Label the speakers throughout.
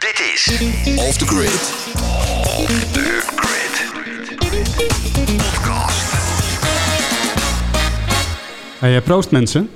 Speaker 1: Dit is
Speaker 2: Off the Grid.
Speaker 1: The Grid Podcast.
Speaker 3: Hey, eh, proost mensen.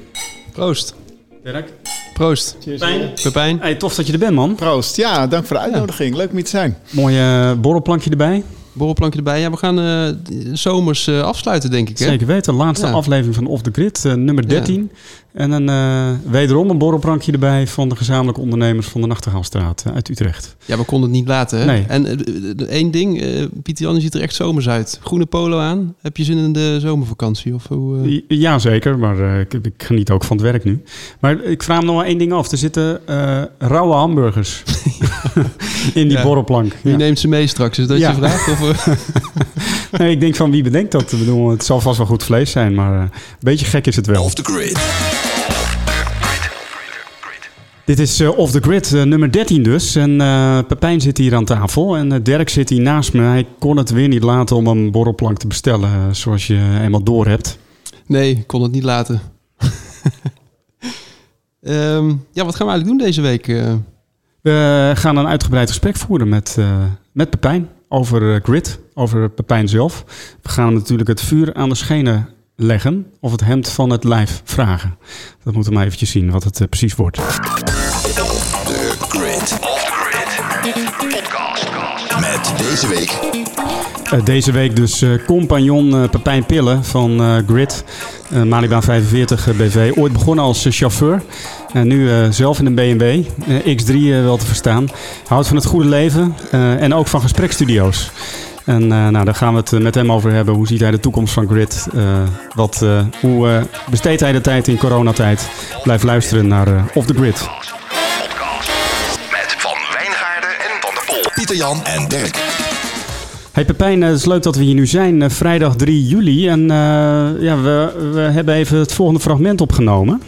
Speaker 4: Proost.
Speaker 3: Dirk.
Speaker 4: Proost.
Speaker 3: Pijn.
Speaker 4: Pepijn.
Speaker 3: Hey, tof dat je er bent, man.
Speaker 5: Proost. Ja, dank voor de uitnodiging. Leuk om hier te zijn.
Speaker 3: Mooi eh, borrelplankje erbij.
Speaker 4: Borrelplankje erbij. Ja, we gaan de zomers eh, afsluiten, denk ik. Hè?
Speaker 3: Zeker weten. Laatste
Speaker 4: Ja.
Speaker 3: aflevering van Off the Grid, eh, nummer 13. En een, eh, wederom een borrelplankje erbij van de gezamenlijke ondernemers van de Nachtegaalstraat uit Utrecht.
Speaker 4: Ja, we konden het niet laten. Hè?
Speaker 3: Nee.
Speaker 4: En één ding, Pieter Jan, je ziet er echt zomers uit. Groene polo aan. Heb je zin in de zomervakantie? Of hoe,
Speaker 3: Ja, zeker. Maar ik, ik geniet ook van het werk nu. Maar ik vraag me nog wel één ding af. Er zitten rauwe hamburgers in die borrelplank.
Speaker 4: Wie neemt ze mee straks? Is dat je vraag? Of?
Speaker 3: Nee, ik denk van wie bedenkt dat? Ik bedoel, het zal vast wel goed vlees zijn, maar eh, een beetje gek is het wel.
Speaker 2: Off the Grid.
Speaker 3: Dit is eh, Off the Grid, eh, nummer 13 dus. En eh, Pepijn zit hier aan tafel en Dirk zit hier naast me. Hij kon het weer niet laten om een borrelplank te bestellen, zoals je eenmaal door hebt.
Speaker 4: nee, ik kon het niet laten. Ehm, ja, wat gaan we eigenlijk doen deze week? eh?
Speaker 3: We gaan een uitgebreid gesprek voeren met, eh, met Pepijn over eh, Grid, over Pepijn zelf. We gaan hem natuurlijk het vuur aan de schenen leggen of het hemd van het lijf vragen. Dat moeten we maar eventjes zien wat het eh, precies wordt.
Speaker 2: The Grid. Met deze week
Speaker 3: deze week dus eh, compagnon eh, Pepijn Pillen van eh, Grid, eh Malibaan 45 eh, BV. Ooit begonnen als eh, chauffeur. En nu eh, zelf in een BMW, eh, X3 eh, wel te verstaan. Houdt van het goede leven eh, en ook van gesprekstudio's. En eh, nou, daar gaan we het eh, met hem over hebben. Hoe ziet hij de toekomst van Grid? Eh, wat, eh, hoe eh, besteedt hij de tijd in coronatijd? Blijf luisteren naar eh, Off the Grid.
Speaker 1: Podcast. Met Van Wijngaarden en Van der Pol.
Speaker 2: Pieter Jan en Dirk.
Speaker 3: Hey Pepijn, eh, het is leuk dat we hier nu zijn. eh, vrijdag 3 juli. En eh, ja, we, we hebben even het volgende fragment opgenomen.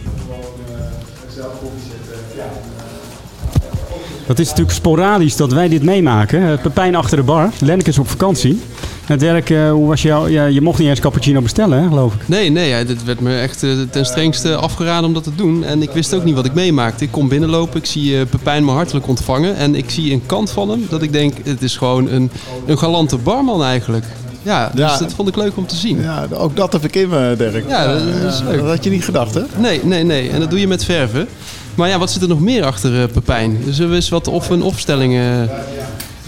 Speaker 3: Dat is natuurlijk sporadisch dat wij dit meemaken. Pepijn achter de bar. Lenneke is op vakantie. En Dirk, eh, hoe was jou? Ja, je mocht niet eens cappuccino bestellen, hè, geloof ik.
Speaker 4: Nee, nee, ja, dit werd me echt eh, ten strengste afgeraden om dat te doen. En ik wist ook niet wat ik meemaakte. Ik kom binnenlopen, ik zie eh, Pepijn me hartelijk ontvangen. En ik zie een kant van hem dat ik denk, het is gewoon een, een galante barman eigenlijk. Ja, dus
Speaker 5: Ja.
Speaker 4: dat vond ik leuk om te zien.
Speaker 5: Ja, ook dat heb ik in me, Dirk.
Speaker 4: Ja, dat is leuk.
Speaker 5: Dat had je niet gedacht, hè?
Speaker 4: Nee, nee, nee. En dat doe je met verven. Maar ja, wat zit er nog meer achter eh, Pepijn? Zullen we eens wat of een opstelling eh,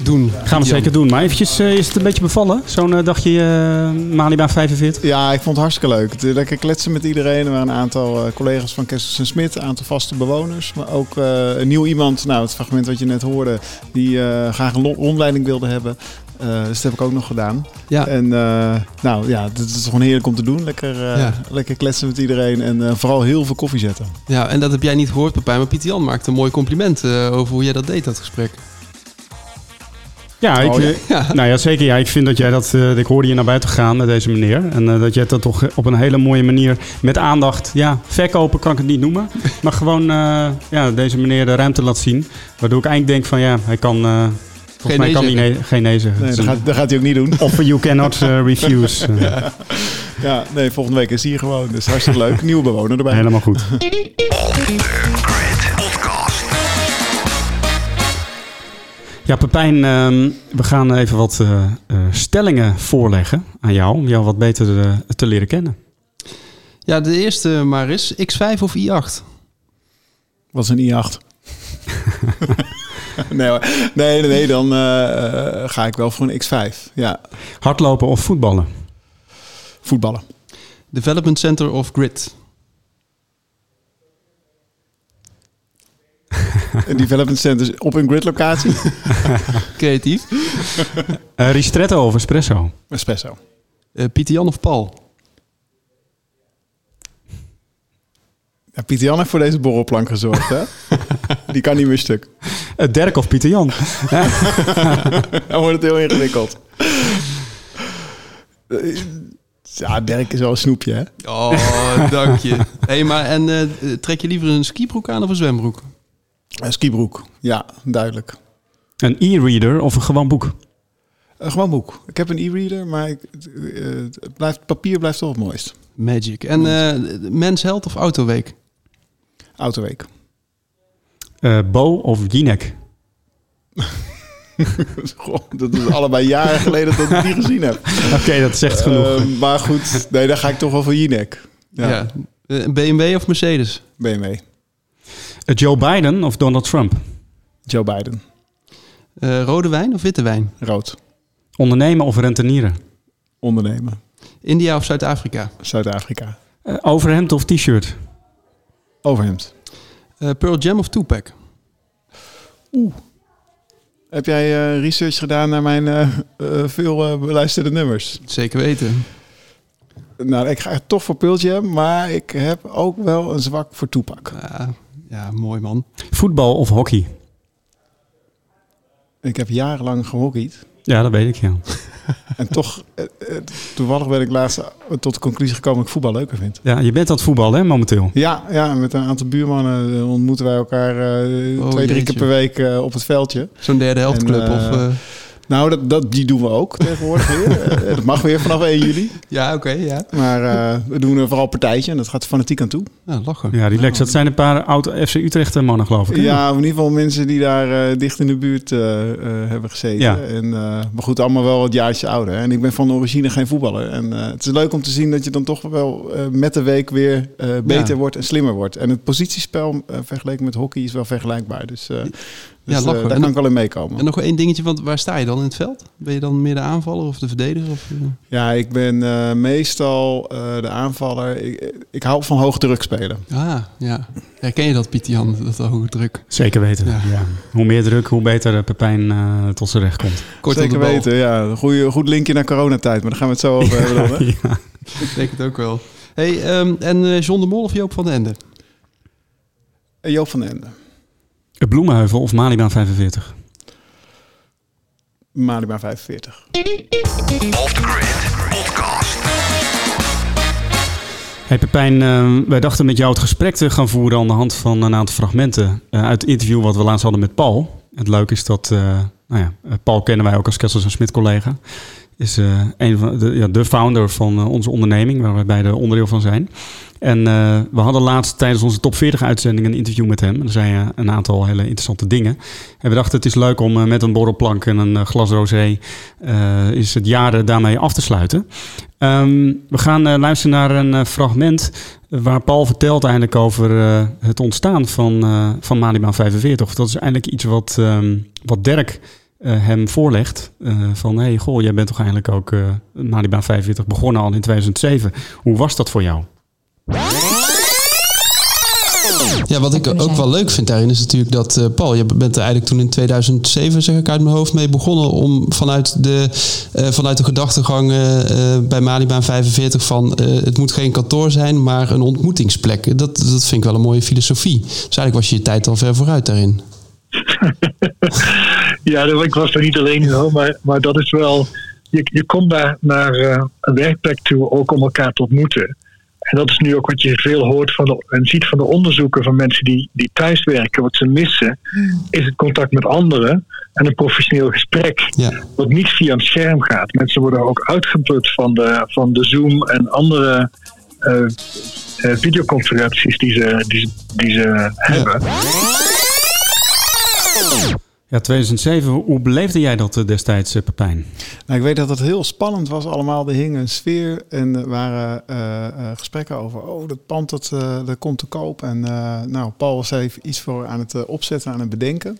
Speaker 4: doen?
Speaker 3: Gaan we
Speaker 4: Jan?
Speaker 3: zeker doen. Maar eventjes, eh, is het een beetje bevallen? Zo'n eh, dagje eh Malibaan 45?
Speaker 5: Ja, ik vond het hartstikke leuk. Lekker kletsen met iedereen. Er waren een aantal eh, collega's van Kessels en Smit, een aantal vaste bewoners. Maar ook eh, een nieuw iemand, nou het fragment wat je net hoorde, die eh, graag een rondleiding wilde hebben. Eh, dus dat heb ik ook nog gedaan.
Speaker 4: Ja,
Speaker 5: En eh, nou ja, het is gewoon heerlijk om te doen. Lekker, eh,
Speaker 4: Ja.
Speaker 5: lekker kletsen met iedereen en eh, vooral heel veel koffie zetten.
Speaker 4: ja, en dat heb jij niet gehoord, Pepijn. Maar Pieter Jan maakte een mooi compliment eh, over hoe jij dat deed, dat gesprek.
Speaker 3: Ja, ik,
Speaker 5: Oh, ja.
Speaker 3: eh,
Speaker 4: Ja.
Speaker 3: Nou ja, zeker. Ja, ik vind dat jij dat. eh, ik hoorde je naar buiten gaan met deze meneer. En eh, dat jij dat toch op een hele mooie manier met aandacht. Ja, verkopen kan ik het niet noemen. Maar gewoon eh, ja, deze meneer de ruimte laat zien. Waardoor ik eigenlijk denk van ja, hij kan. eh, volgens
Speaker 4: Geen
Speaker 3: mij
Speaker 4: nee
Speaker 3: kan hij
Speaker 4: zeggen.
Speaker 3: nee, geen nee zeggen.
Speaker 5: Nee, dat
Speaker 3: is
Speaker 5: gaat, dat gaat hij ook niet doen.
Speaker 3: Offer you cannot refuse.
Speaker 5: Ja, nee, volgende week is hij hier gewoon. Dus hartstikke leuk. Nieuwe bewoner erbij.
Speaker 3: helemaal goed. Ja, Pepijn, ehm, we gaan even wat eh, eh, stellingen voorleggen aan jou. Om jou wat beter eh, te leren kennen.
Speaker 4: Ja, de eerste maar is X5 of i8?
Speaker 5: Wat is een i8? nee, nee, nee, nee, dan eh, eh, ga ik wel voor een X5. Ja,
Speaker 3: Hardlopen of voetballen?
Speaker 5: voetballen.
Speaker 4: Development Center of Grid?
Speaker 5: Een development center op een grid locatie.
Speaker 4: Creatief.
Speaker 3: Eh, ristretto of espresso?
Speaker 5: Espresso.
Speaker 4: Eh, Pieter Jan of Paul?
Speaker 5: Ja, Pieter Jan heeft voor deze borrelplank gezorgd, hè? Die kan niet meer stuk.
Speaker 3: Eh, Dirk of Pieter Jan?
Speaker 5: Dan wordt het heel ingewikkeld. Ja, Dirk is wel een snoepje, hè?
Speaker 4: Oh, dank je. hey, maar en eh, trek je liever een skibroek aan of een zwembroek?
Speaker 5: Een skibroek. Ja, duidelijk.
Speaker 3: Een e-reader of een gewoon boek?
Speaker 5: Een gewoon boek. Ik heb een e-reader, maar ik, eh, het blijft, papier blijft toch het mooist.
Speaker 4: Magic. En eh Mens Held of Autoweek?
Speaker 5: Autoweek.
Speaker 3: Eh Bo of Jinek?
Speaker 5: Goh, dat is allebei jaren geleden dat ik die gezien heb.
Speaker 3: Oké, dat zegt genoeg.
Speaker 5: Eh, maar goed, nee, dan ga ik toch wel voor Jinek.
Speaker 4: Ja.
Speaker 5: Ja,
Speaker 4: Eh, Een BMW of Mercedes?
Speaker 5: BMW.
Speaker 3: Eh, Joe Biden of Donald Trump?
Speaker 5: Joe Biden.
Speaker 4: Eh, rode wijn of witte wijn?
Speaker 5: Rood.
Speaker 3: Ondernemen of rentenieren?
Speaker 5: Ondernemen.
Speaker 4: India of Zuid-Afrika?
Speaker 5: Zuid-Afrika.
Speaker 3: Eh, overhemd of t-shirt?
Speaker 5: Overhemd.
Speaker 4: Eh, Pearl Jam of Tupac?
Speaker 5: Heb jij eh, research gedaan naar mijn veel beluisterde nummers?
Speaker 4: Zeker weten.
Speaker 5: Nou, ik ga toch voor Pearl Jam, maar ik heb ook wel een zwak voor Tupac.
Speaker 4: Ja, ja, mooi man.
Speaker 3: Voetbal of hockey?
Speaker 5: Ik heb jarenlang gehockeyd.
Speaker 3: Ja, dat weet ik, ja.
Speaker 5: En toch, eh, eh, toevallig ben ik laatst tot de conclusie gekomen dat ik voetbal leuker vind.
Speaker 3: Ja, je bent aan het voetballen, hè, momenteel.
Speaker 5: Ja, ja met een aantal buurmannen eh, ontmoeten wij elkaar eh,
Speaker 4: Oh,
Speaker 5: twee, drie
Speaker 4: jeetje.
Speaker 5: keer per week eh, op het veldje.
Speaker 4: Zo'n derde helftclub
Speaker 5: En, eh,
Speaker 4: of...
Speaker 5: Nou, dat, dat, die doen we ook tegenwoordig weer. Eh, dat mag weer vanaf 1 juli.
Speaker 4: ja, oké, ja.
Speaker 5: Maar eh, we doen er vooral partijtje en dat gaat fanatiek aan toe.
Speaker 4: ja. Lachen.
Speaker 3: Ja, relax. Dat zijn een paar oud FC Utrecht eh, mannen, geloof ik. hè?
Speaker 5: Ja, in ieder geval mensen die daar dicht in de buurt eh, eh, hebben gezeten.
Speaker 3: Ja.
Speaker 5: En, eh, maar goed, allemaal wel wat jaartje ouder. En ik ben van origine geen voetballer. En eh, het is leuk om te zien dat je dan toch wel eh, met de week weer eh, beter
Speaker 4: Ja.
Speaker 5: wordt en slimmer wordt. En het positiespel vergeleken met hockey is wel vergelijkbaar. Dus, eh, dus, eh,
Speaker 4: lachen.
Speaker 5: daar
Speaker 4: En-
Speaker 5: kan ik wel in meekomen.
Speaker 4: En nog één dingetje, want waar sta je dan in het veld? Ben je dan meer de aanvaller of de verdediger? Of, eh?
Speaker 5: Ja, ik ben eh, meestal eh, de aanvaller. Ik, ik hou van hoog druk spelen.
Speaker 4: Ah, ja. Herken je dat, Pieter Jan, dat hoge druk?
Speaker 3: Zeker weten.
Speaker 4: Ja.
Speaker 3: Ja. Hoe meer druk, hoe beter Pepijn tot zijn recht komt.
Speaker 4: Kort
Speaker 5: Zeker weten, ja. Goeie, goed linkje naar coronatijd, maar daar gaan we het zo over hebben dan. Hè?
Speaker 3: Ja.
Speaker 4: Ik denk het ook wel. Hey, ehm, en eh, John de Mol of Joop van den Ende?
Speaker 5: En Joop van den Ende.
Speaker 3: Het Bloemenheuvel of Malibaan 45?
Speaker 5: Malibaan 45.
Speaker 1: Off the Grid Podcast.
Speaker 3: Hey Pepijn, eh, wij dachten met jou het gesprek te gaan voeren aan de hand van een aantal fragmenten eh, uit het interview wat we laatst hadden met Paul. Het leuke is dat, eh, nou ja, eh, Paul kennen wij ook als Kessels en Smit collega. Is eh, een van de, ja, de founder van eh, onze onderneming, waar wij beide onderdeel van zijn. En eh, we hadden laatst tijdens onze top 40 uitzending een interview met hem. En zei hij een aantal hele interessante dingen. En we dachten het is leuk om met een borrelplank en een glas rosé is het jaar daarmee af te sluiten. Ehm, we gaan luisteren naar een fragment waar Paul vertelt eigenlijk over het ontstaan van, van Malibaan 45. Dat is eigenlijk iets wat, ehm, wat Dirk eh, hem voorlegt. Eh, van, hey, goh, jij bent toch eigenlijk ook eh Malibaan 45 begonnen al in 2007. Hoe was dat voor jou?
Speaker 4: Ja, wat ik ook wel leuk vind daarin is natuurlijk dat, eh, Paul, je bent er eigenlijk toen in 2007, zeg ik uit mijn hoofd, mee begonnen om vanuit de, eh, vanuit de gedachtegang eh, eh, bij Malibaan 45 van eh, het moet geen kantoor zijn, maar een ontmoetingsplek. Dat, dat vind ik wel een mooie filosofie. Dus eigenlijk was je je tijd al ver vooruit daarin.
Speaker 6: Ja, dat- ik was er niet alleen in hoor, maar, maar dat is wel. Je, je komt daar naar eh, een werkplek toe ook om elkaar te ontmoeten. En dat is nu ook wat je veel hoort van de, en ziet van de onderzoeken van mensen die, die thuiswerken. Wat ze missen, is het contact met anderen en een professioneel gesprek.
Speaker 4: Ja.
Speaker 6: Wat niet via een scherm gaat. Mensen worden ook uitgeput van de, van de Zoom en andere eh, eh, videoconferenties die ze, die, ze- die ze hebben.
Speaker 3: Ja, 2007, hoe- beleefde jij dat eh, destijds, eh, Pepijn?
Speaker 5: Nou, ik weet dat het heel spannend was allemaal. Er hing een sfeer en er waren eh, gesprekken over... oh, dat pand dat, dat komt te koop. En nou, Paul was even iets voor aan het opzetten, aan het bedenken.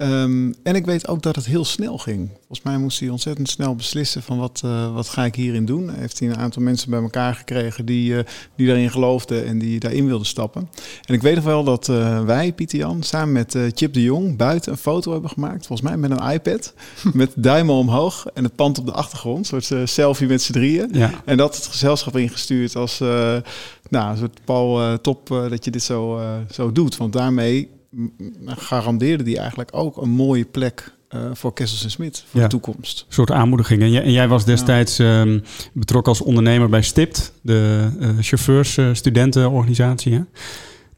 Speaker 5: Ehm, en ik weet ook dat het heel snel ging. Volgens mij moest hij ontzettend snel beslissen van wat, eh, wat ga ik hierin doen. Heeft hij een aantal mensen bij elkaar gekregen die, eh, die daarin geloofden en die daarin wilden stappen. En ik weet nog wel dat eh, wij, Pieter Jan, samen met Chip de Jong buiten een foto hebben gemaakt. Volgens mij met een iPad. met duimen omhoog en het pand op de achtergrond. Een soort selfie met z'n drieën.
Speaker 3: Ja.
Speaker 5: En dat het gezelschap ingestuurd als uh, nou, een soort Paul uh, top uh, dat je dit zo, uh, zo doet. Want daarmee garandeerde die eigenlijk ook een mooie plek uh, voor Kessels en Smit voor
Speaker 3: ja.
Speaker 5: de toekomst.
Speaker 3: Een soort aanmoediging. En jij, en jij was destijds ja. um, betrokken als ondernemer bij STIPT, de uh, chauffeurs-studentenorganisatie.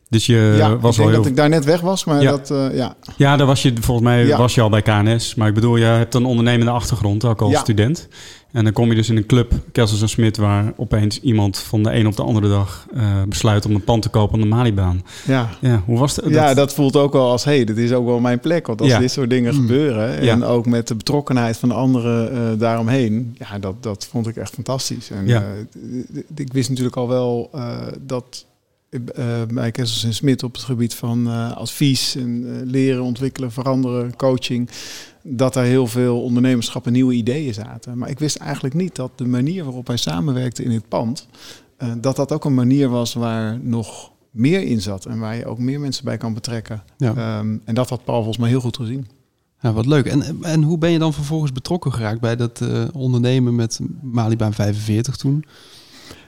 Speaker 5: Dus je ja,
Speaker 3: was
Speaker 5: ik denk
Speaker 3: heel...
Speaker 5: dat ik daar net weg was, maar
Speaker 3: ja.
Speaker 5: dat, uh, ja.
Speaker 3: Ja, daar was je volgens mij ja. was je al bij KNS. Maar ik bedoel, je hebt een ondernemende achtergrond, ook als student. En dan kom je dus in een club, Kessels en Smit, waar opeens iemand van de een op de andere dag eh, besluit om een pand te kopen aan de Malibaan.
Speaker 5: Ja.
Speaker 3: Ja, hoe was het?
Speaker 5: Ja, dat voelt ook wel als, hé, hey, dit is ook wel mijn plek. Want als
Speaker 3: Ja.
Speaker 5: dit soort dingen gebeuren... en
Speaker 3: Ja.
Speaker 5: ook met de betrokkenheid van de anderen eh, daaromheen... ja, dat, dat vond ik echt fantastisch. En
Speaker 3: Ja.
Speaker 5: eh, ik wist natuurlijk al wel dat bij Kessels en Smit... op het gebied van advies en leren, ontwikkelen, veranderen, coaching... dat daar heel veel ondernemerschap en nieuwe ideeën zaten. Maar ik wist eigenlijk niet dat de manier waarop wij samenwerkten in het pand... eh, dat dat ook een manier was waar nog meer in zat en waar je ook meer mensen bij kan betrekken.
Speaker 4: Ja.
Speaker 5: Ehm, en dat had Paul volgens mij heel goed gezien.
Speaker 4: Ja, wat leuk. En, en hoe ben je dan vervolgens betrokken geraakt bij dat eh, ondernemen met Malibaan 45 toen?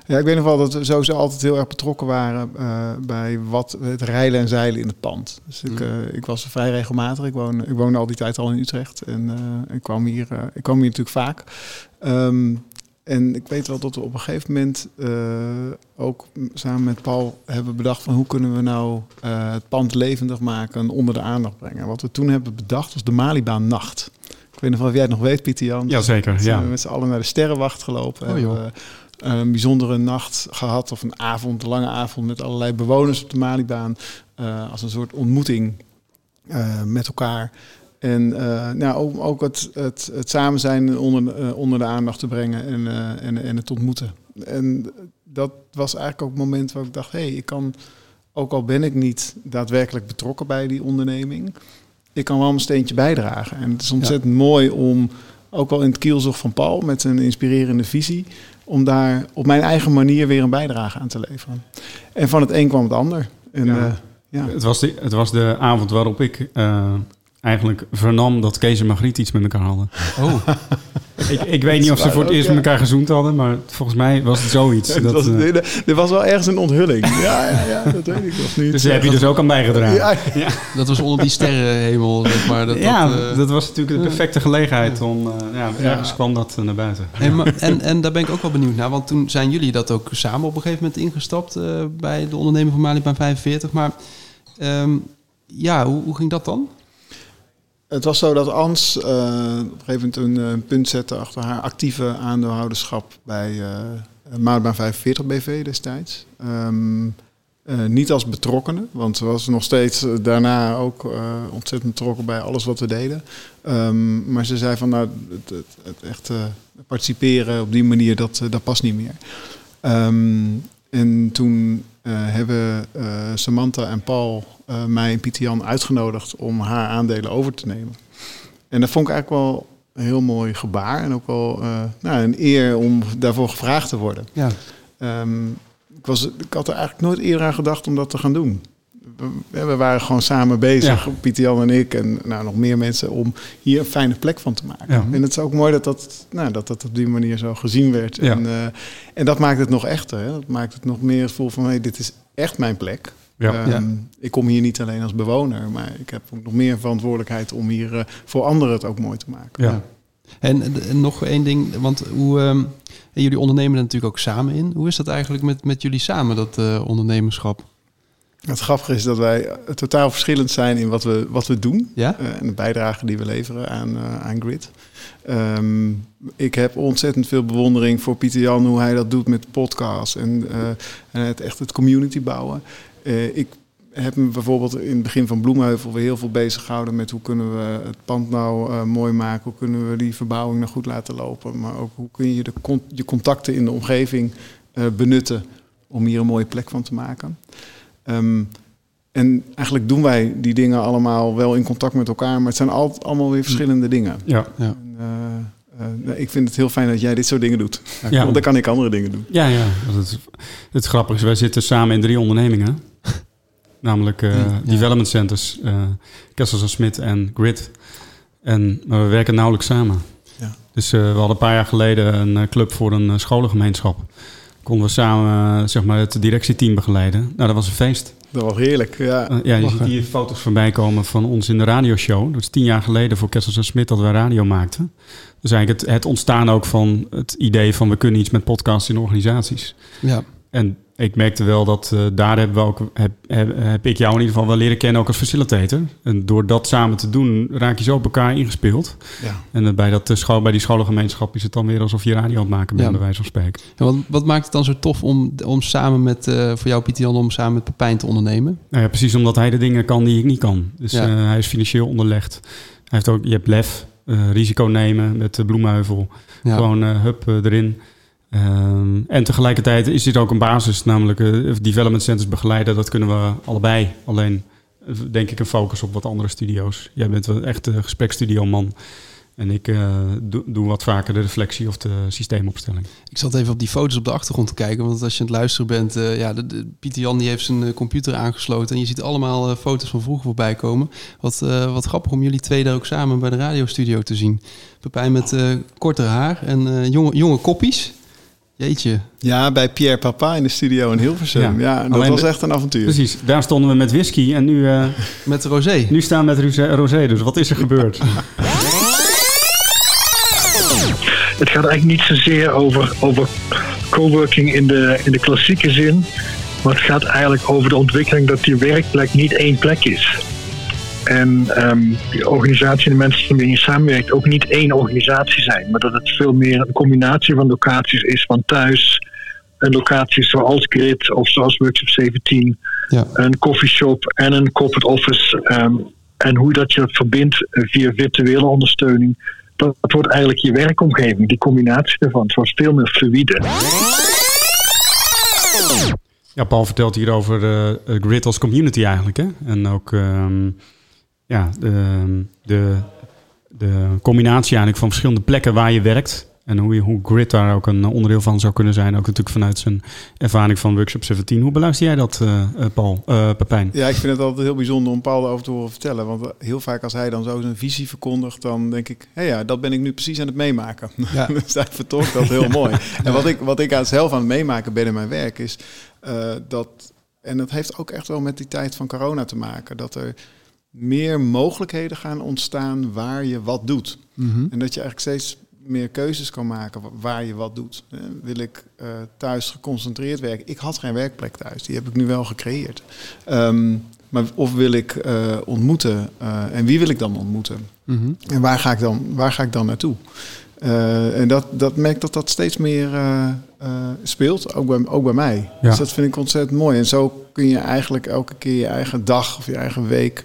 Speaker 5: Ja, ik weet nog wel dat we sowieso altijd heel erg betrokken waren eh, bij wat het rijlen en zeilen in het pand. Dus ik,
Speaker 4: Mm.
Speaker 5: eh, ik was er vrij regelmatig. Ik, woon, ik woonde al die tijd al in Utrecht en eh, ik, kwam hier, eh, ik kwam hier natuurlijk vaak. Ehm, en ik weet wel dat we op een gegeven moment eh, ook samen met Paul hebben bedacht van hoe kunnen we nou eh, het pand levendig maken en onder de aandacht brengen. Wat we toen hebben bedacht was de Malibaan Nacht. Ik weet nog wel of jij het nog weet, Pieter Jan.
Speaker 3: Jazeker, ja.
Speaker 5: we met z'n allen naar de Sterrenwacht gelopen.
Speaker 4: Oh, joh.
Speaker 5: Een bijzondere nacht gehad, of een avond, een lange avond met allerlei bewoners op de Malibaan. eh, als een soort ontmoeting eh, met elkaar. En eh, nou, ook, ook het, het, het samen zijn onder, onder de aandacht te brengen en, en, en het ontmoeten. En dat was eigenlijk ook het moment waar ik dacht, hé, hey, ik kan, ook al ben ik niet daadwerkelijk betrokken bij die onderneming, ik kan wel mijn steentje bijdragen. En het is ontzettend mooi om, ook wel in het kielzog van Paul, met zijn inspirerende visie, om daar op mijn eigen manier weer een bijdrage aan te leveren. En van het een kwam het ander. En,
Speaker 3: Ja.
Speaker 5: ja.
Speaker 3: Het, was de, het was de avond waarop ik eh, eigenlijk vernam dat Kees en Margriet iets met elkaar hadden.
Speaker 4: Oh,
Speaker 3: Ik, ik weet niet of ze voor het
Speaker 5: ook,
Speaker 3: eerst
Speaker 5: ja.
Speaker 3: met elkaar gezoend hadden, maar volgens mij was het zoiets.
Speaker 5: Het
Speaker 3: Dat,
Speaker 5: was,
Speaker 3: eh,
Speaker 5: er, was wel ergens een onthulling. Ja, ja, ja dat weet ik nog niet.
Speaker 3: dus daar heb je dus ook aan bijgedragen.
Speaker 5: Ja,
Speaker 4: dat was onder die sterrenhemel, zeg maar. Dat,
Speaker 3: ja,
Speaker 4: dat, eh,
Speaker 3: dat was natuurlijk de perfecte gelegenheid om... eh, ja, ergens kwam dat naar buiten.
Speaker 4: Hey, maar- en, en daar ben ik ook wel benieuwd naar, want toen zijn jullie dat ook samen op een gegeven moment ingestapt eh, bij de ondernemer van Malibaan 45. Maar ehm, ja, hoe, hoe ging dat dan?
Speaker 5: Het was zo dat Ans eh, op een gegeven moment een, eh, punt zette achter haar actieve aandeelhouderschap bij eh Maatbaan 45 BV destijds. Ehm, eh, niet als betrokkenen, want ze was nog steeds daarna ook ontzettend betrokken bij alles wat we deden. Ehm, maar ze zei van nou, het, het, echt participeren op die manier, dat, dat past niet meer. Ehm, en toen hebben eh, Samantha en Paul eh, mij en Pieter Jan uitgenodigd om haar aandelen over te nemen. En dat vond ik eigenlijk wel een heel mooi gebaar en ook wel eh, nou, een eer om daarvoor gevraagd te worden.
Speaker 4: Ja,
Speaker 5: Ehm, ik, was, ik had er eigenlijk nooit eerder aan gedacht om dat te gaan doen. We, we waren gewoon samen bezig,
Speaker 3: Ja.
Speaker 5: Pieter Jan en ik en nou, nog meer mensen, om hier een fijne plek van te maken.
Speaker 3: Ja.
Speaker 5: En het is ook mooi dat dat, nou, dat dat op die manier zo gezien werd.
Speaker 3: Ja.
Speaker 5: En, eh, en dat maakt het nog echter. Hè? Dat maakt het nog meer het gevoel van, hey, dit is echt mijn plek.
Speaker 3: Ja.
Speaker 5: Ehm,
Speaker 4: Ja.
Speaker 5: Ik kom hier niet alleen als bewoner, maar ik heb ook nog meer verantwoordelijkheid om hier eh, voor anderen het ook mooi te maken.
Speaker 3: Ja.
Speaker 4: En, en nog één ding, want hoe, ehm, jullie ondernemen er natuurlijk ook samen in. Hoe is dat eigenlijk met, met jullie samen, dat eh, ondernemerschap?
Speaker 5: Het grappige is dat wij eh, totaal verschillend zijn in wat we, wat we doen.
Speaker 4: Ja?
Speaker 5: eh, en de bijdrage die we leveren aan, eh, aan Grid. Ehm, ik heb ontzettend veel bewondering voor Pieter Jan, hoe hij dat doet met podcasts en, en het, echt het community bouwen. Ik heb me bijvoorbeeld in het begin van Bloemheuvel weer heel veel bezig gehouden met hoe kunnen we het pand nou mooi maken, hoe kunnen we die verbouwing nou goed laten lopen, maar ook hoe kun je de con- je contacten in de omgeving benutten om hier een mooie plek van te maken. Ehm, en eigenlijk doen wij die dingen allemaal wel in contact met elkaar, maar het zijn altijd allemaal weer verschillende dingen.
Speaker 3: Ja.
Speaker 4: Ja.
Speaker 5: En, eh, eh, ik vind het heel fijn dat jij dit soort dingen doet.
Speaker 3: Ja.
Speaker 5: Want dan kan ik andere dingen doen.
Speaker 3: Ja, ja. Dat is, het grappige is, wij zitten samen in drie ondernemingen. Namelijk eh,
Speaker 4: Ja.
Speaker 3: Development Centers, eh Kessels en Smit en Grid. En maar we werken nauwelijks samen.
Speaker 5: Ja.
Speaker 3: Dus eh, we hadden een paar jaar geleden een club voor een scholengemeenschap. Konden we samen eh, zeg maar, het directieteam begeleiden. Nou, dat was een feest.
Speaker 5: Dat was heerlijk. Ja.
Speaker 3: Eh, ja, je
Speaker 4: Lachen.
Speaker 3: ziet hier foto's voorbij komen van ons in de radioshow. Dat is tien jaar geleden voor Kessels en Smit dat we radio maakten. Dus eigenlijk het, het ontstaan ook van het idee van we kunnen iets met podcasts in organisaties.
Speaker 4: Ja.
Speaker 3: En ik merkte wel dat eh, daar hebben we ook, heb, heb, heb ik jou in ieder geval wel leren kennen ook als facilitator. En door dat samen te doen raak je zo op elkaar ingespeeld.
Speaker 5: Ja.
Speaker 3: En bij, dat, eh, school, bij die scholengemeenschap is het dan weer alsof je radio aan het maken bent,
Speaker 4: Ja.
Speaker 3: bij wijze van spreken.
Speaker 4: En wat, wat maakt het dan zo tof om, om samen met, eh, voor jou Pieter Jan, om samen met Pepijn te ondernemen?
Speaker 3: Nou ja, precies omdat hij de dingen kan die ik niet kan. Dus
Speaker 4: Ja.
Speaker 3: eh, hij is financieel onderlegd. Hij heeft ook, je hebt lef, eh, risico nemen met de bloemheuvel.
Speaker 4: Ja.
Speaker 3: Gewoon hup erin. Ehm, en tegelijkertijd is dit ook een basis, namelijk eh, development centers begeleiden. Dat kunnen we allebei. Alleen eh, denk ik een focus op wat andere studio's. Jij bent wel echt een gesprekstudioman. En ik eh, doe, wat vaker de reflectie of de systeemopstelling.
Speaker 4: Ik zat even op die foto's op de achtergrond te kijken. Want als je aan het luisteren bent, ja, de, Pieter Jan die heeft zijn computer aangesloten. En je ziet allemaal foto's van vroeger voorbij komen. Wat, wat grappig om jullie twee daar ook samen bij de radiostudio te zien. Pepijn met korter haar en jonge, jonge koppies. Jeetje.
Speaker 5: Ja, bij Pierre Papa in de studio in Hilversum.
Speaker 3: Ja.
Speaker 5: Ja, dat
Speaker 3: Alleen
Speaker 5: was
Speaker 3: de-
Speaker 5: echt een avontuur.
Speaker 3: Precies, daar stonden we met whisky en nu, eh,
Speaker 4: Met Rosé.
Speaker 3: nu staan we met rosé- rosé. Dus wat is er gebeurd?
Speaker 6: Het gaat eigenlijk niet zozeer over, over coworking in de, in de klassieke zin. Maar het gaat eigenlijk over de ontwikkeling dat die werkplek niet één plek is. En ehm die organisatie en de mensen waarmee je samenwerkt ook niet één organisatie zijn. Maar dat het veel meer een combinatie van locaties is van thuis. Een locatie zoals Grid of zoals Workshop 17
Speaker 4: Ja.
Speaker 6: een coffeeshop en een corporate office. ehm, en hoe dat je verbindt eh, via virtuele ondersteuning. Dat, dat wordt eigenlijk je werkomgeving, die combinatie ervan. Het wordt veel meer fluide.
Speaker 3: Ja, Paul vertelt hier over eh, eh, Grid als community eigenlijk. Hè? En ook ehm, ja, de, de, de combinatie eigenlijk van verschillende plekken waar je werkt. En hoe, je, hoe Grid daar ook een onderdeel van zou kunnen zijn. Ook natuurlijk vanuit zijn ervaring van Workshop 17. Hoe beluister jij dat, eh, eh, Paul, eh Pepijn?
Speaker 5: Ja, ik vind het altijd heel bijzonder om Paul erover te horen vertellen. Want heel vaak als hij dan zo zijn visie verkondigt, dan denk ik... hé ja, dat ben ik nu precies aan het meemaken.
Speaker 4: Ja.
Speaker 5: dus hij vertolkt dat heel mooi. En wat ik, wat ik aan zelf aan het meemaken ben in mijn werk is eh, dat... en dat heeft ook echt wel met die tijd van corona te maken... dat er meer mogelijkheden gaan ontstaan waar je wat doet. En dat je eigenlijk steeds meer keuzes kan maken wa- waar je wat doet. Wil ik eh, thuis geconcentreerd werken? Ik had geen werkplek thuis, die heb ik nu wel gecreëerd. Ehm, maar of wil ik eh, ontmoeten? eh, en wie wil ik dan ontmoeten?
Speaker 4: Mhm.
Speaker 5: En waar ga ik dan, waar ga ik dan naartoe? En dat, dat merk dat dat steeds meer speelt, ook bij, ook bij mij.
Speaker 3: Ja.
Speaker 5: Dus dat vind ik ontzettend mooi. En zo kun je eigenlijk elke keer je eigen dag of je eigen week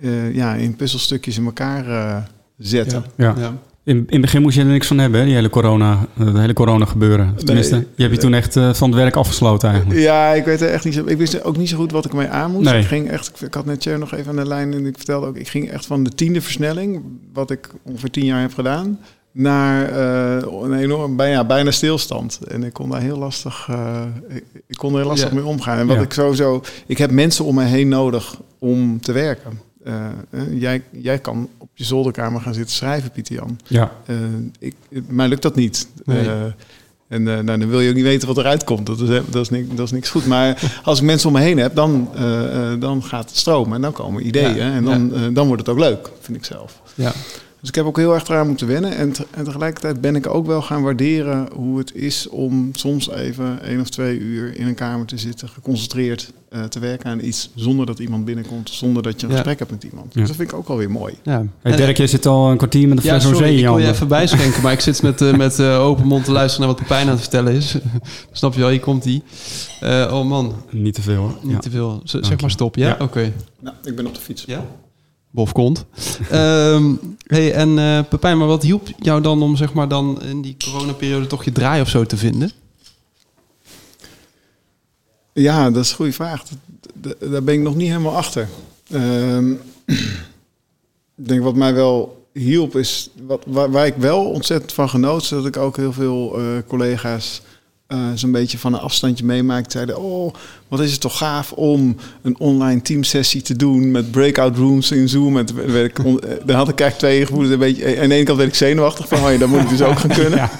Speaker 5: eh, ja, in puzzelstukjes in elkaar eh, zetten.
Speaker 3: Ja.
Speaker 4: Ja.
Speaker 3: In, in het begin moest je er niks van hebben, hè? die hele corona, eh, de hele corona gebeuren. Tenminste,
Speaker 5: Nee.
Speaker 3: je hebt je toen echt eh, van het werk afgesloten eigenlijk.
Speaker 5: Ja, ik weet er echt niet zo. Ik wist ook niet zo goed wat ik ermee aan moest.
Speaker 3: Nee.
Speaker 5: Ik ging echt. Ik had net Tjer nog even aan de lijn en ik vertelde ook. Ik ging echt van de tiende versnelling, wat ik ongeveer tien jaar heb gedaan, naar eh, een enorm bijna, bijna stilstand. En ik kon daar heel lastig. eh, ik, ik kon er heel lastig
Speaker 4: Ja.
Speaker 5: mee omgaan. En wat
Speaker 3: Ja.
Speaker 5: ik sowieso. Ik heb mensen om me heen nodig om te werken. Eh, eh, jij, jij kan op je zolderkamer gaan zitten schrijven, Pieter Jan.
Speaker 3: Ja,
Speaker 5: Eh, ik, mij lukt dat niet.
Speaker 4: Nee.
Speaker 5: En nou, dan wil je ook niet weten wat eruit komt. Dat is, dat is, niks, dat is niks goed. Maar als ik mensen om me heen heb, dan, dan gaat het stromen. En dan komen ideeën.
Speaker 4: Ja,
Speaker 5: En dan, dan wordt het ook leuk, vind ik zelf.
Speaker 4: Ja.
Speaker 5: Dus ik heb ook heel erg eraan moeten wennen. En, te- en tegelijkertijd ben ik ook wel gaan waarderen hoe het is om soms even één of twee uur in een kamer te zitten, geconcentreerd eh, te werken aan iets, zonder dat iemand binnenkomt, zonder dat je een
Speaker 4: Ja.
Speaker 5: gesprek hebt met iemand.
Speaker 3: Ja.
Speaker 5: Dus dat vind ik ook wel weer mooi.
Speaker 4: ja.
Speaker 3: hey, Dirk, jij zit al een kwartier met een
Speaker 4: Ja,
Speaker 3: fles rosé
Speaker 4: sorry,
Speaker 3: in
Speaker 4: ik
Speaker 3: je
Speaker 4: wil je even bijschenken, maar ik zit met, eh, met eh, open mond te luisteren naar wat Pepijn aan het vertellen is. Snap je wel, hier komt hij. oh man,
Speaker 3: Niet te veel hoor.
Speaker 4: niet
Speaker 3: Ja.
Speaker 4: te veel. Z- zeg
Speaker 3: je.
Speaker 4: maar stop, ja?
Speaker 3: Ja.
Speaker 4: Oké.
Speaker 5: Nou, ik ben op de fiets.
Speaker 4: Ja? Bof komt. Ehm, hey, en eh Pepijn, maar wat hielp jou dan om zeg maar dan in die coronaperiode toch je draai of zo te vinden?
Speaker 5: Ja, dat is een goede vraag. Daar ben ik nog niet helemaal achter. Ehm, ik denk wat mij wel hielp is, wat, waar, waar ik wel ontzettend van genoot, is dat ik ook heel veel eh, collega's eh, zo'n beetje van een afstandje meemaakte. Zeiden, oh, wat is het toch gaaf om een online teamsessie te doen met breakout rooms in Zoom. Ik on- eh, dan had ik eigenlijk twee gevoelens. Een beetje, aan de ene kant werd ik zenuwachtig van, oh ja, dat moet ik dus ook gaan kunnen.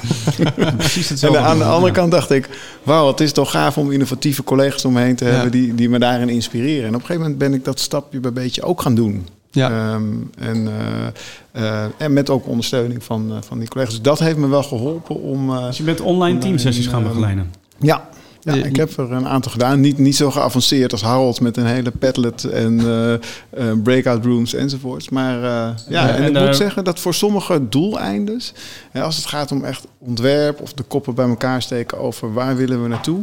Speaker 3: Precies
Speaker 5: En aan de andere kant dacht ik, wauw, het is toch gaaf om innovatieve collega's om me heen te
Speaker 4: Ja.
Speaker 5: hebben die, die me daarin inspireren. En op een gegeven moment ben ik dat stapje bij beetje ook gaan doen.
Speaker 4: Ja.
Speaker 5: Ehm, en, eh, eh, en met ook ondersteuning van, eh, van die collega's. Dus dat heeft me wel geholpen om. eh,
Speaker 3: Dus je bent online teamsessies gaan begeleiden.
Speaker 5: ja, Ja, ik heb er een aantal gedaan. Niet, niet zo geavanceerd als Harold met een hele Padlet en eh, eh, breakout rooms enzovoorts. Maar eh, ja, en,
Speaker 3: en
Speaker 5: ik moet zeggen dat voor sommige doeleindes, hè, als het gaat om echt ontwerp of de koppen bij elkaar steken over waar willen we naartoe,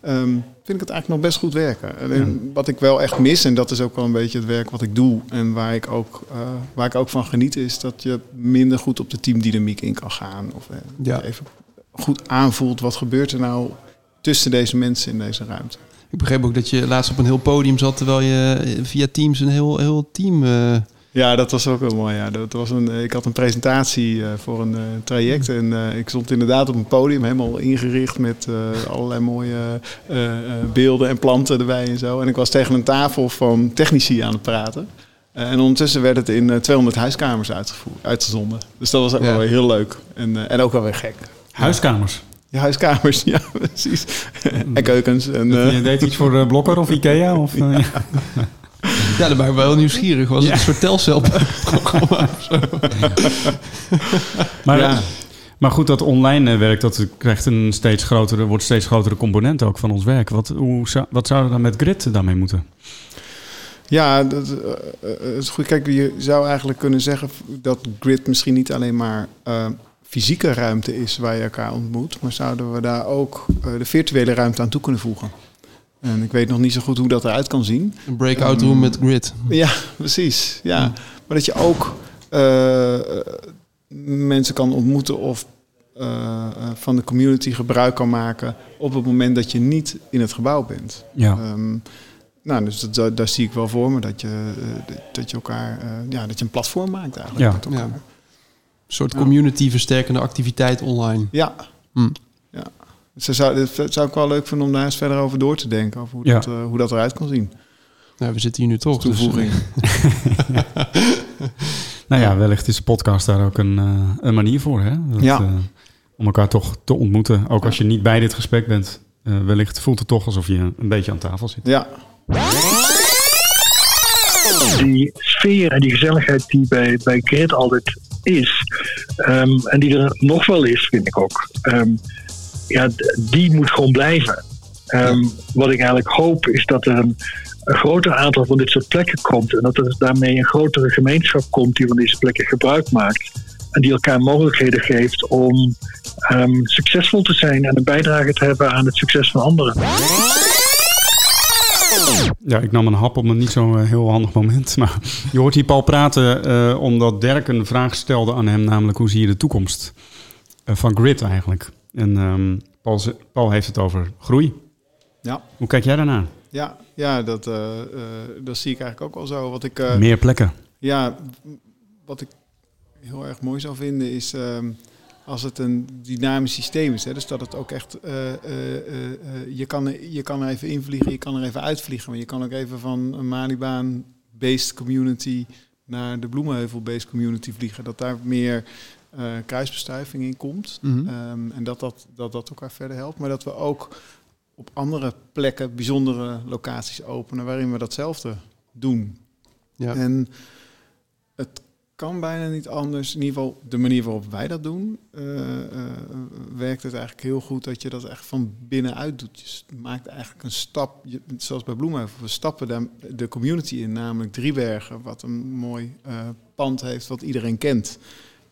Speaker 5: ehm, vind ik het eigenlijk nog best goed werken. Alleen wat ik wel echt mis, en dat is ook wel een beetje het werk wat ik doe en waar ik ook, eh, waar ik ook van geniet, is dat je minder goed op de teamdynamiek in kan gaan. Of
Speaker 4: Ja.
Speaker 5: je even goed aanvoelt wat gebeurt er nou tussen deze mensen in deze ruimte.
Speaker 4: Ik begreep ook dat je laatst op een heel podium zat... terwijl je eh, via Teams een heel, heel team...
Speaker 5: Ja, dat was ook wel mooi. Ja. Dat was een, ik had een presentatie eh, voor een eh, traject en eh, ik stond inderdaad op een podium helemaal ingericht met eh, allerlei mooie eh, eh, beelden en planten erbij en zo. En ik was tegen een tafel van technici aan het praten. Eh, en ondertussen werd het in eh, 200 huiskamers uitgevoerd, uitgezonden. Dus dat was ook
Speaker 4: Ja.
Speaker 5: wel weer heel leuk en, eh, en ook wel weer gek.
Speaker 3: Huiskamers.
Speaker 5: Ja, huiskamers, ja, precies. en keukens. En, eh,
Speaker 3: Je deed iets voor eh, Blokker of Ikea? Of, eh, ja.
Speaker 4: Ja, daar ben ik wel heel nieuwsgierig. Was het een soort telcelprogramma of zo?
Speaker 3: Maar,
Speaker 5: Ja.
Speaker 3: maar goed, dat online eh, werk dat krijgt een steeds grotere, wordt steeds grotere component ook van ons werk. Wat, hoe zou, wat zou er dan met grid daarmee moeten?
Speaker 5: Ja, dat eh, eh, is goed. Kijk, je zou eigenlijk kunnen zeggen dat grid misschien niet alleen maar eh, fysieke ruimte is waar je elkaar ontmoet, maar zouden we daar ook de virtuele ruimte aan toe kunnen voegen. En ik weet nog niet zo goed hoe dat eruit kan zien.
Speaker 4: Een breakout room met grid.
Speaker 5: Ja, precies. Ja. Maar dat je ook eh, mensen kan ontmoeten of eh, eh, van de community gebruik kan maken op het moment dat je niet in het gebouw bent.
Speaker 3: Ja.
Speaker 5: Ehm, nou, dus dat, daar zie ik wel voor me dat je, dat je elkaar, eh, ja, dat je een platform maakt eigenlijk.
Speaker 3: Ja.
Speaker 5: met elkaar.
Speaker 4: Ja. Een soort community versterkende activiteit online.
Speaker 5: Ja.
Speaker 4: Hm.
Speaker 5: ja. Dat zou, dat zou ik wel leuk vinden om daar eens verder over door te denken. Over hoe,
Speaker 3: Ja.
Speaker 5: dat, eh, hoe dat eruit kan zien.
Speaker 4: Nou, we zitten hier nu toch. dus,
Speaker 5: Toevoeging.
Speaker 3: Nou ja, wellicht is de podcast daar ook een, eh, een manier voor. Hè? Dat,
Speaker 5: Ja.
Speaker 3: eh, om elkaar toch te ontmoeten. Ook als je niet bij dit gesprek bent. eh, wellicht voelt het toch alsof je een beetje aan tafel zit.
Speaker 5: Ja,
Speaker 6: die sfeer en die gezelligheid die bij, bij Grid altijd is, ehm, en die er nog wel is, vind ik ook, ehm, ja, die moet gewoon blijven. Ehm, Wat ik eigenlijk hoop is dat er een, een groter aantal van dit soort plekken komt en dat er daarmee een grotere gemeenschap komt die van deze plekken gebruik maakt en die elkaar mogelijkheden geeft om ehm, succesvol te zijn en een bijdrage te hebben aan het succes van anderen.
Speaker 3: Ja, ik nam een hap op een niet zo eh, heel handig moment. Maar je hoort hier Paul praten eh, omdat Dirk een vraag stelde aan hem. Namelijk, hoe zie je de toekomst eh, van Grid eigenlijk? En ehm, Paul, Paul heeft het over groei.
Speaker 5: ja.
Speaker 3: Hoe kijk jij daarnaar?
Speaker 5: Ja, ja dat, eh, eh, dat zie ik eigenlijk ook wel zo. Wat ik, eh,
Speaker 3: Meer plekken.
Speaker 5: Ja, wat ik heel erg mooi zou vinden is ehm, als het een dynamisch systeem is. Hè? Dus dat het ook echt, je, kan, er- je kan er even invliegen, je kan er even uitvliegen. Maar je kan ook even van een Malibaan-based community naar de Bloemenheuvel-based community vliegen. Dat daar meer eh, kruisbestuiving in komt.
Speaker 4: Mhm.
Speaker 5: Ehm, en dat dat, dat dat elkaar verder helpt. Maar dat we ook op andere plekken bijzondere locaties openen waarin we datzelfde doen.
Speaker 4: Ja.
Speaker 5: En het kan bijna niet anders. In ieder geval de manier waarop wij dat doen, eh, eh, werkt het eigenlijk heel goed dat je dat echt van binnenuit doet. Je maakt eigenlijk een stap, je, zoals bij Bloemheuvel, we stappen daar de community in, namelijk Driebergen, wat een mooi pand heeft wat iedereen kent.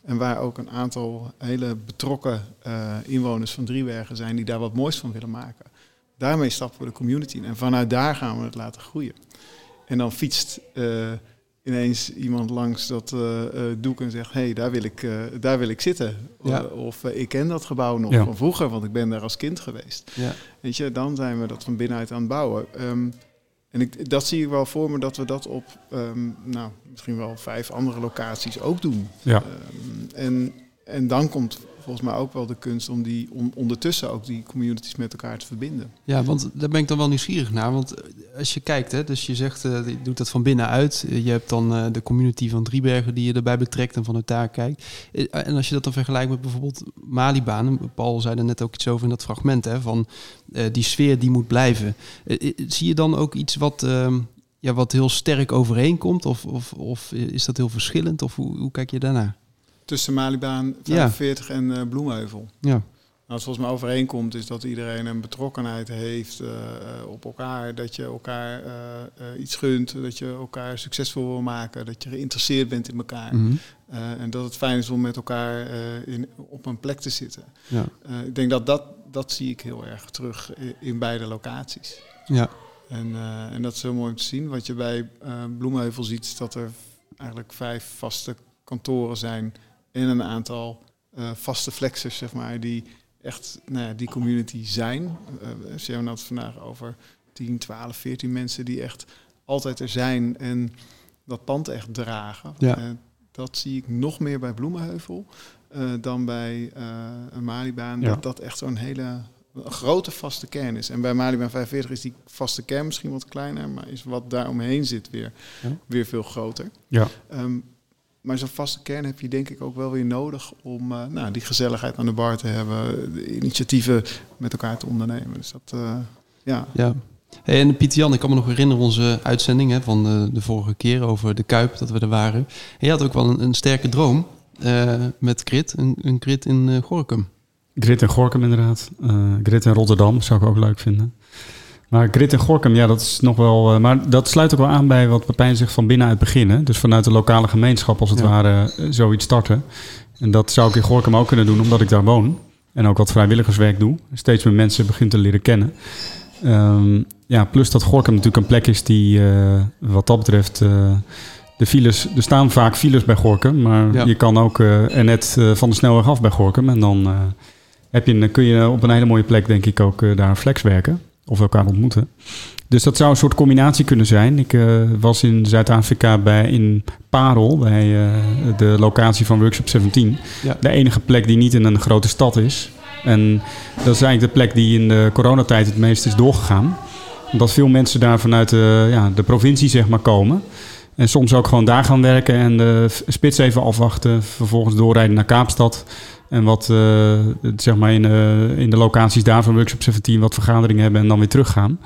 Speaker 5: En waar ook een aantal hele betrokken eh, inwoners van Driebergen zijn die daar wat moois van willen maken. Daarmee stappen we de community in en vanuit daar gaan we het laten groeien. En dan fietst eh, ineens iemand langs dat eh, doek en zegt: hey, daar, wil ik, daar wil ik zitten.
Speaker 4: Ja.
Speaker 5: Of ik ken dat gebouw nog
Speaker 3: Ja.
Speaker 5: van vroeger, want ik ben daar als kind geweest.
Speaker 4: Ja.
Speaker 5: Weet je, dan zijn we dat van binnenuit aan het bouwen. Ehm, en ik, dat zie ik wel voor me dat we dat op ehm, nou, misschien wel vijf andere locaties ook doen.
Speaker 3: Ja.
Speaker 5: Ehm, en, en dan komt volgens mij ook wel de kunst om, die, om ondertussen ook die communities met elkaar te verbinden.
Speaker 4: Ja, want daar ben ik dan wel nieuwsgierig naar. Want eh, als je kijkt, hè, dus je zegt, eh, je doet dat van binnenuit. Eh, Je hebt dan de community van Driebergen die je erbij betrekt en vanuit daar kijkt. En als je dat dan vergelijkt met bijvoorbeeld Malibaan. Paul zei er net ook iets over in dat fragment, hè, van die sfeer die moet blijven. Zie je dan ook iets wat, ehm, ja, wat heel sterk overeenkomt? Of, of, of is dat heel verschillend? Of hoe, hoe kijk je daarnaar?
Speaker 5: Tussen Malibaan 45 en eh, Bloemheuvel.
Speaker 4: Ja.
Speaker 5: wat volgens mij overeenkomt is dat iedereen een betrokkenheid heeft eh, eh, op elkaar. Dat je elkaar iets gunt, dat je elkaar succesvol wil maken, dat je geïnteresseerd bent in elkaar.
Speaker 4: Mhm.
Speaker 5: En dat het fijn is om met elkaar in, op een plek te zitten.
Speaker 4: Ja.
Speaker 5: Ik denk dat, dat dat zie ik heel erg terug in, beide locaties.
Speaker 4: Ja.
Speaker 5: En, en dat is heel mooi om te zien. Wat je bij Bloemheuvel ziet, is dat er eigenlijk vijf vaste kantoren zijn en een aantal eh, vaste flexers, zeg maar, die echt nou ja, die community zijn. Uh, ze hebben het vandaag over 10, 12, 14 mensen die echt altijd er zijn en dat pand echt dragen.
Speaker 4: Ja.
Speaker 5: Eh, dat zie ik nog meer bij Bloemenheuvel eh, dan bij een Malibaan.
Speaker 3: Ja.
Speaker 5: Dat dat echt zo'n hele grote vaste kern is. En bij Malibaan 45 is die vaste kern misschien wat kleiner, maar is wat daar omheen zit weer, weer veel groter.
Speaker 3: Ja.
Speaker 5: Ehm, maar zo'n vaste kern heb je denk ik ook wel weer nodig om eh, nou, die gezelligheid aan de bar te hebben, de initiatieven met elkaar te ondernemen. Dus dat, eh, ja.
Speaker 4: Ja. Hey, en Pieter Jan, ik kan me nog herinneren onze uitzending hè, van de, de vorige keer over de Kuip, dat we er waren. En je had ook wel een, een sterke droom eh, met Grit, een, een Grit in eh, Gorkum.
Speaker 3: Grit en Gorkum inderdaad. Eh, Grit en Rotterdam zou ik ook leuk vinden. Maar Grit en Gorkum, ja, dat is nog wel... eh, maar dat sluit ook wel aan bij wat Pepijn zegt van binnenuit beginnen. Dus vanuit de lokale gemeenschap als het
Speaker 4: Ja.
Speaker 3: ware eh, zoiets starten. En dat zou ik in Gorkum ook kunnen doen, omdat ik daar woon. En ook wat vrijwilligerswerk doe. Steeds meer mensen begin te leren kennen. Ehm, ja, plus dat Gorkum natuurlijk een plek is die eh, wat dat betreft... de files, er staan vaak files bij Gorkum, maar
Speaker 4: Ja.
Speaker 3: je kan ook er net van de snelweg af bij Gorkum. En dan heb je, kun je op een hele mooie plek, denk ik, ook daar flex werken. Of elkaar ontmoeten. Dus dat zou een soort combinatie kunnen zijn. Ik eh, was in Zuid-Afrika bij in Parel, bij eh, de locatie van Workshop 17.
Speaker 4: Ja.
Speaker 3: De enige plek die niet in een grote stad is. En dat is eigenlijk de plek die in de coronatijd het meest is doorgegaan. Omdat veel mensen daar vanuit de, ja, de provincie zeg maar komen. En soms ook gewoon daar gaan werken en de spits even afwachten. Vervolgens doorrijden naar Kaapstad. En wat eh, zeg maar in, eh, in de locaties daar van Workshop 17 wat vergaderingen hebben en dan weer teruggaan.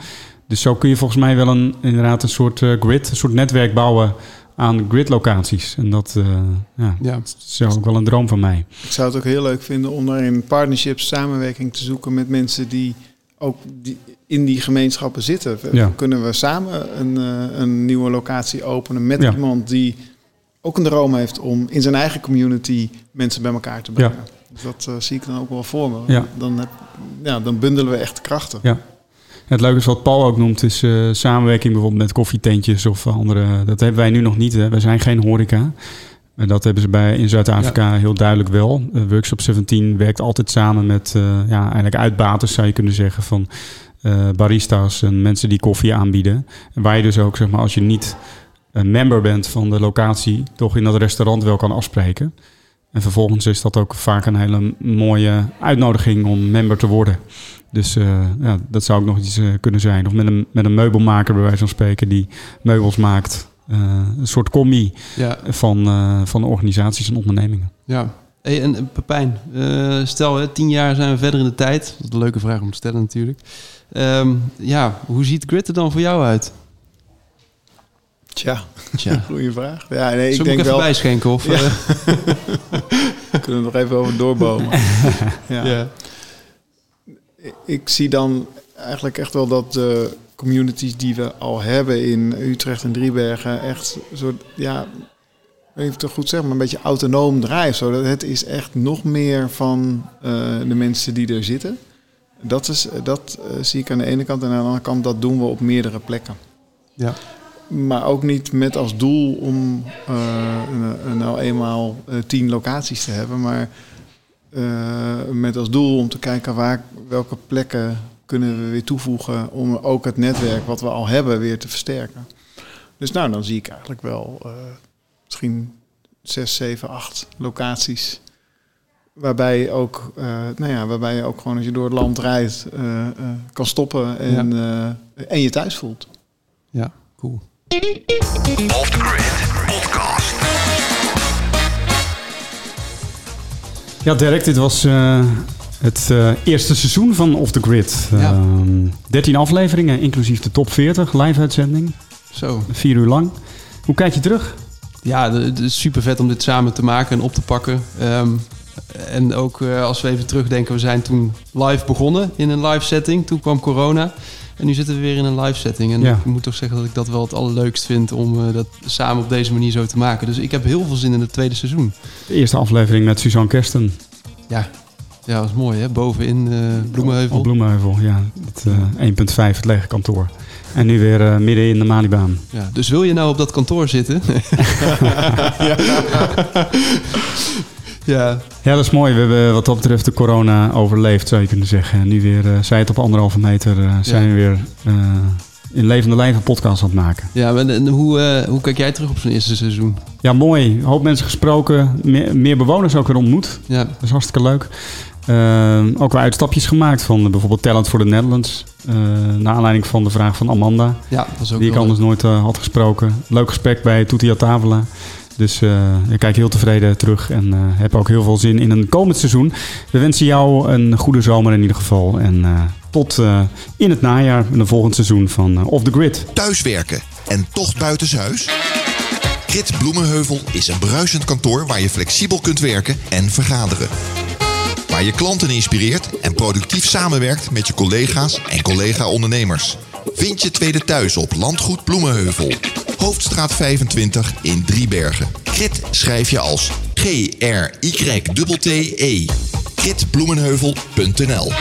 Speaker 3: Dus zo kun je volgens mij wel een, inderdaad een soort eh, grid, een soort netwerk bouwen aan grid-locaties. En dat, ja,
Speaker 4: Ja.
Speaker 3: dat is ook wel een droom van mij.
Speaker 5: Ik zou het ook heel leuk vinden om daarin partnerships, samenwerking te zoeken met mensen die ook die in die gemeenschappen zitten.
Speaker 3: Ja.
Speaker 5: Kunnen we samen een, een nieuwe locatie openen met
Speaker 3: Ja.
Speaker 5: iemand die ook een droom heeft om in zijn eigen community mensen bij elkaar te brengen. Dus dat eh, zie ik dan ook wel voor me.
Speaker 3: Ja.
Speaker 5: Dan, heb, ja, dan bundelen we echt krachten.
Speaker 3: Ja. Het leuke is wat Paul ook noemt, is eh, samenwerking bijvoorbeeld met koffietentjes of andere. Dat hebben wij nu nog niet. Hè. Wij zijn geen horeca. En dat hebben ze bij, in Zuid-Afrika heel duidelijk wel. Eh, Workshop 17 werkt altijd samen met eh, ja, eigenlijk uitbaters, zou je kunnen zeggen, van eh, barista's en mensen die koffie aanbieden. En waar je dus ook, zeg maar, als je niet een member bent van de locatie, toch in dat restaurant wel kan afspreken. En vervolgens is dat ook vaak een hele mooie uitnodiging om member te worden. Dus eh, ja, dat zou ook nog iets eh, kunnen zijn. Of met een, met een meubelmaker bij wijze van spreken die meubels maakt. Eh, een soort combi
Speaker 4: Ja,
Speaker 3: van, van organisaties en ondernemingen.
Speaker 4: ja. Hey, en Pepijn, stel hè, tien jaar zijn we verder in de tijd. Dat is een leuke vraag om te stellen natuurlijk. Ehm, ja, hoe ziet Grit er dan voor jou uit?
Speaker 5: Tja,
Speaker 4: Tja,
Speaker 5: goede vraag. Ja, nee, ik
Speaker 4: Zullen we
Speaker 5: denk
Speaker 4: even
Speaker 5: wel.
Speaker 4: bijschenken? Of,
Speaker 5: Ja.
Speaker 4: eh,
Speaker 5: Kunnen we nog even over doorbomen. ja.
Speaker 4: ja.
Speaker 5: ik zie dan eigenlijk echt wel dat de communities die we al hebben in Utrecht en Driebergen echt een soort, ja, even te goed zeggen, maar een beetje autonoom. Zo. Dat Het is echt nog meer van eh, de mensen die er zitten. Dat, is, dat eh, zie ik aan de ene kant en aan de andere kant dat doen we op meerdere plekken.
Speaker 4: Ja.
Speaker 5: Maar ook niet met als doel om eh, nou eenmaal eh, tien locaties te hebben, maar eh, met als doel om te kijken waar, welke plekken kunnen we weer toevoegen om ook het netwerk wat we al hebben weer te versterken. Dus nou, dan zie ik eigenlijk wel misschien zes, zeven, acht locaties. Waarbij, ook, nou ja, waarbij je ook gewoon als je door het land rijdt kan stoppen en, en je thuis voelt.
Speaker 4: ja, cool.
Speaker 1: Off the Grid Podcast.
Speaker 3: Ja, Dirk, dit was eh, het eh, eerste seizoen van Off the Grid.
Speaker 4: Ja.
Speaker 3: Ehm, 13 afleveringen, inclusief de top 40, live-uitzending.
Speaker 4: Zo.
Speaker 3: Vier uur lang. Hoe kijk je terug?
Speaker 4: Ja, het is super vet om dit samen te maken en op te pakken. Ehm, En ook eh, als we even terugdenken, we zijn toen live begonnen in een live setting. Toen kwam corona. En nu zitten we weer in een live setting. En
Speaker 3: Ja.
Speaker 4: ik moet toch zeggen dat ik dat wel het allerleukst vind om eh, dat samen op deze manier zo te maken. Dus ik heb heel veel zin in het tweede seizoen.
Speaker 3: De eerste aflevering met Suzanne Kersten
Speaker 4: Ja, ja dat was mooi hè. Bovenin eh Bloemenheuvel.
Speaker 3: op Bloemenheuvel. Ja, het eh, 1.5, het lege kantoor. En nu weer midden in de Malibaan.
Speaker 4: Ja, dus wil je nou op dat kantoor zitten? ja.
Speaker 3: Ja, dat is mooi. We hebben wat dat betreft de corona overleefd, zou je kunnen zeggen. En nu weer, eh zij het op anderhalve meter, eh, zijn we weer eh, in levende lijf een podcast aan het maken.
Speaker 4: Ja, en, hoe, hoe kijk jij terug op zo'n eerste seizoen?
Speaker 3: Ja, mooi. Een hoop mensen gesproken. Meer, meer bewoners ook weer ontmoet.
Speaker 4: Ja,
Speaker 3: Dat is hartstikke leuk. Ook wel uitstapjes gemaakt van bijvoorbeeld Talent for the Netherlands. naar aanleiding van de vraag van Amanda.
Speaker 4: ja dat was ook
Speaker 3: die ik anders nooit had gesproken. Leuk gesprek bij Tutia Tavela. Dus eh, ik kijk heel tevreden terug en eh, heb ook heel veel zin in een komend seizoen. We wensen jou een goede zomer in ieder geval. En eh, tot in het najaar in een volgend seizoen van Off the Grid.
Speaker 2: Thuiswerken en toch buitenshuis? Grit Bloemenheuvel is een bruisend kantoor waar je flexibel kunt werken en vergaderen. Waar je klanten inspireert en productief samenwerkt met je collega's en collega-ondernemers. Vind je tweede thuis op Landgoed Bloemenheuvel. Hoofdstraat 25 in Driebergen. Grit schrijf je als G-R-Y-T-T-E. Gritbloemenheuvel.nl